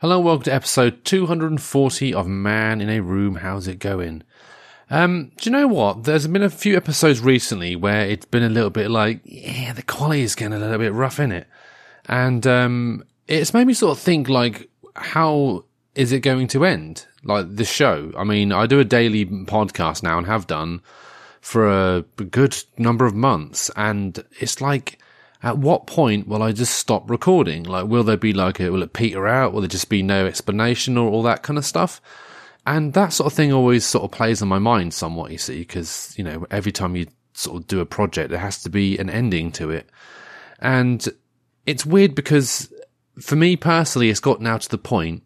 Hello, and welcome to episode 240 of Man in a Room. How's it going? Um, do you know what? There's been a few episodes recently where it's been a little bit like, yeah, the quality is getting a little bit rough in it. And, um, it's made me sort of think like, how is it going to end? Like the show. I mean, I do a daily podcast now and have done for a good number of months. And it's like, at what point will I just stop recording? Like, will there be like, a, will it peter out? Will there just be no explanation or all that kind of stuff? And that sort of thing always sort of plays on my mind somewhat, you see, because, you know, every time you sort of do a project, there has to be an ending to it. And it's weird because for me personally, it's got now to the point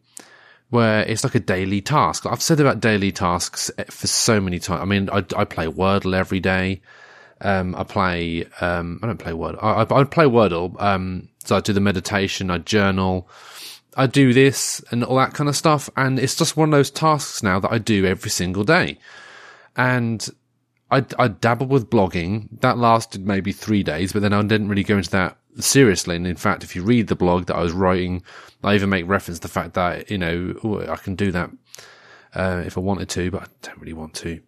where it's like a daily task. I've said about daily tasks eh, for so many times. I mean, I, I play Wordle every day. Um, I play, um, I don't play Wordle. I, I, I play Wordle. Um, so I do the meditation, I journal, I do this and all that kind of stuff. And it's just one of those tasks now that I do every single day. And I, I dabbled with blogging. That lasted maybe three days, but then I didn't really go into that seriously. And in fact, if you read the blog that I was writing, I even make reference to the fact that, you know, ooh, I can do that, uh, if I wanted to, but I don't really want to.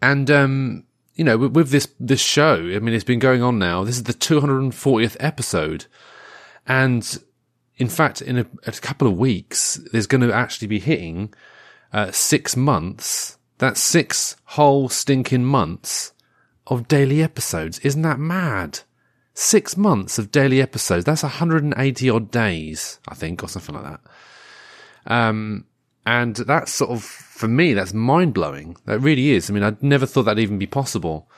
And, um, you know, with, with this, this show, I mean, it's been going on now. This is the 240th episode. And in fact, in a, a couple of weeks, there's going to actually be hitting, uh, six months. That's six whole stinking months of daily episodes. Isn't that mad? Six months of daily episodes. That's 180 odd days, I think, or something like that. Um, and that's sort of, for me, that's mind blowing. That really is. I mean, I'd never thought that'd even be possible.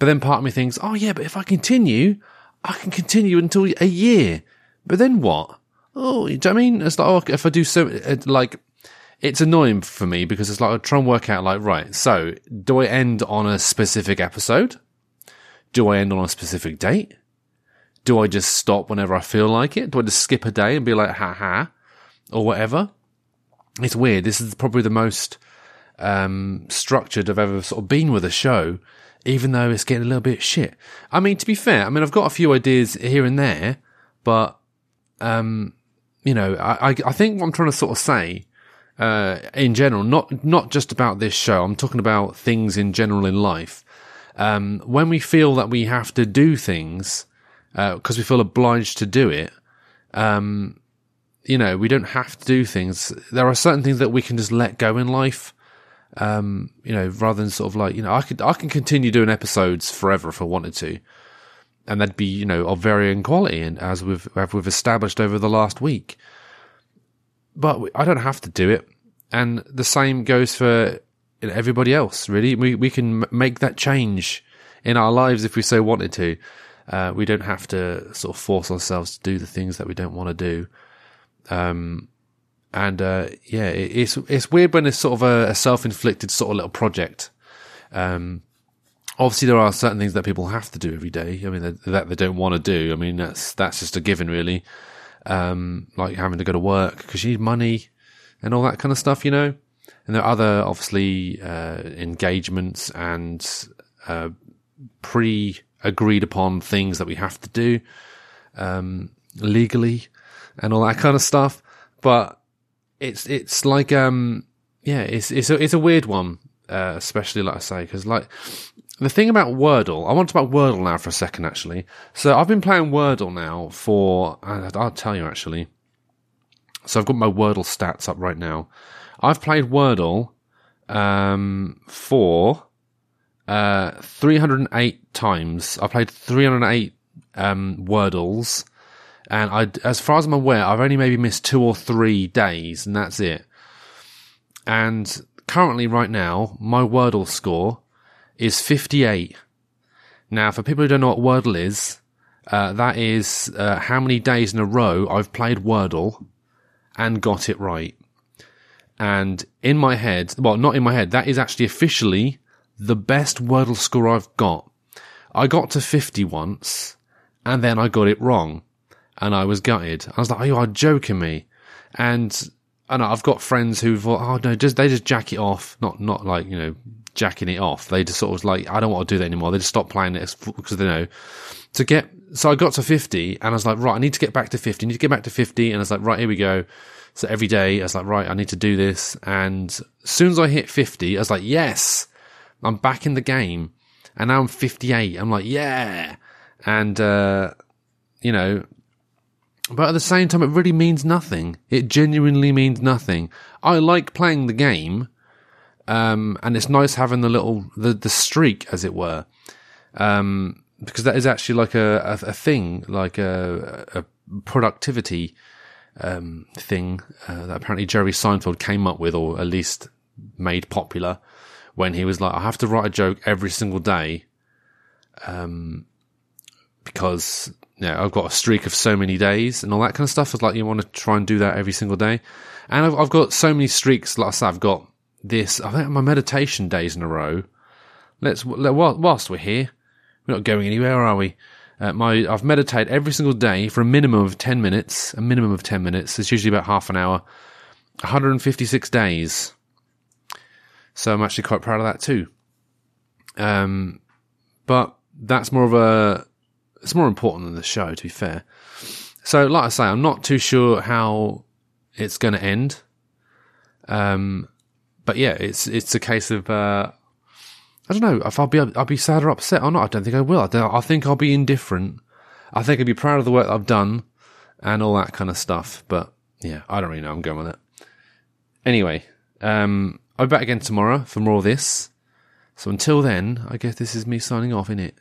But then part of me thinks, oh yeah, but if I continue, I can continue until a year. But then what? Oh, you know what I mean? It's like, oh, if I do so, like, it's annoying for me because it's like, I try and work out, like, right, so do I end on a specific episode? Do I end on a specific date? Do I just stop whenever I feel like it? Do I just skip a day and be like, ha ha, or whatever? It's weird. This is probably the most um, structured I've ever sort of been with a show, even though it's getting a little bit shit. I mean, to be fair, I mean, I've got a few ideas here and there, but, um, you know, I, I, I think what I'm trying to sort of say, uh, in general, not, not just about this show, I'm talking about things in general in life. Um, when we feel that we have to do things, because uh, we feel obliged to do it, um, you know, we don't have to do things. There are certain things that we can just let go in life. Um, you know, rather than sort of like, you know, I could, I can continue doing episodes forever if I wanted to. And that'd be, you know, of varying quality and as we've, as we've established over the last week. But I don't have to do it. And the same goes for everybody else, really. We, we can make that change in our lives if we so wanted to. Uh, we don't have to sort of force ourselves to do the things that we don't want to do. Um, and, uh, yeah, it, it's, it's weird when it's sort of a, a self-inflicted sort of little project. Um, obviously there are certain things that people have to do every day. I mean, that, they don't want to do. I mean, that's, that's just a given really. Um, like having to go to work because you need money and all that kind of stuff, you know? And there are other, obviously, uh, engagements and, uh, pre agreed upon things that we have to do, um, legally and all that kind of stuff. But it's it's like um yeah, it's it's a, it's a weird one, uh, especially like I say, because like the thing about Wordle, I want to talk about Wordle now for a second actually. So I've been playing Wordle now for I'll tell you actually. So I've got my Wordle stats up right now. I've played Wordle um, for uh, 308 times. I played 308 um, Wordles and I, as far as I'm aware, I've only maybe missed two or three days, and that's it. And currently, right now, my Wordle score is 58. Now, for people who don't know what Wordle is, uh, that is uh, how many days in a row I've played Wordle and got it right. And in my head, well, not in my head, that is actually officially the best Wordle score I've got. I got to 50 once, and then I got it wrong and I was gutted. I was like, "Oh, you are joking me," and and I've got friends who thought, "Oh no, just they just jack it off." Not not like you know jacking it off. They just sort of like, "I don't want to do that anymore." They just stop playing it because they know to get. So I got to fifty, and I was like, "Right, I need to get back to fifty. I need to get back to 50. And I was like, "Right, here we go." So every day I was like, right, I need to do this. And as soon as I hit 50, I was like, yes, I'm back in the game. And now I'm 58. I'm like, yeah. And, uh, you know, but at the same time, it really means nothing. It genuinely means nothing. I like playing the game. Um, and it's nice having the little, the, the streak, as it were. Um, because that is actually like a, a, a thing, like a, a productivity, um, thing, uh, that apparently Jerry Seinfeld came up with, or at least made popular when he was like, I have to write a joke every single day. Um, because, you know, I've got a streak of so many days and all that kind of stuff. It's like you want to try and do that every single day. And I've, I've got so many streaks. Like I said, I've got this, I think my meditation days in a row. Let's, whilst we're here, we're not going anywhere, are we? Uh, my, I've meditated every single day for a minimum of 10 minutes, a minimum of 10 minutes. It's usually about half an hour. 156 days. So I'm actually quite proud of that too. Um, but that's more of a, it's more important than the show, to be fair. So, like I say, I'm not too sure how it's going to end. Um, but yeah, it's, it's a case of, uh, I don't know if I'll be I'll be sad or upset or not. I don't think I will. I, I think I'll be indifferent. I think I'd be proud of the work I've done and all that kind of stuff. But yeah, I don't really know. I'm going with it. Anyway, um, I'll be back again tomorrow for more of this. So until then, I guess this is me signing off, in it.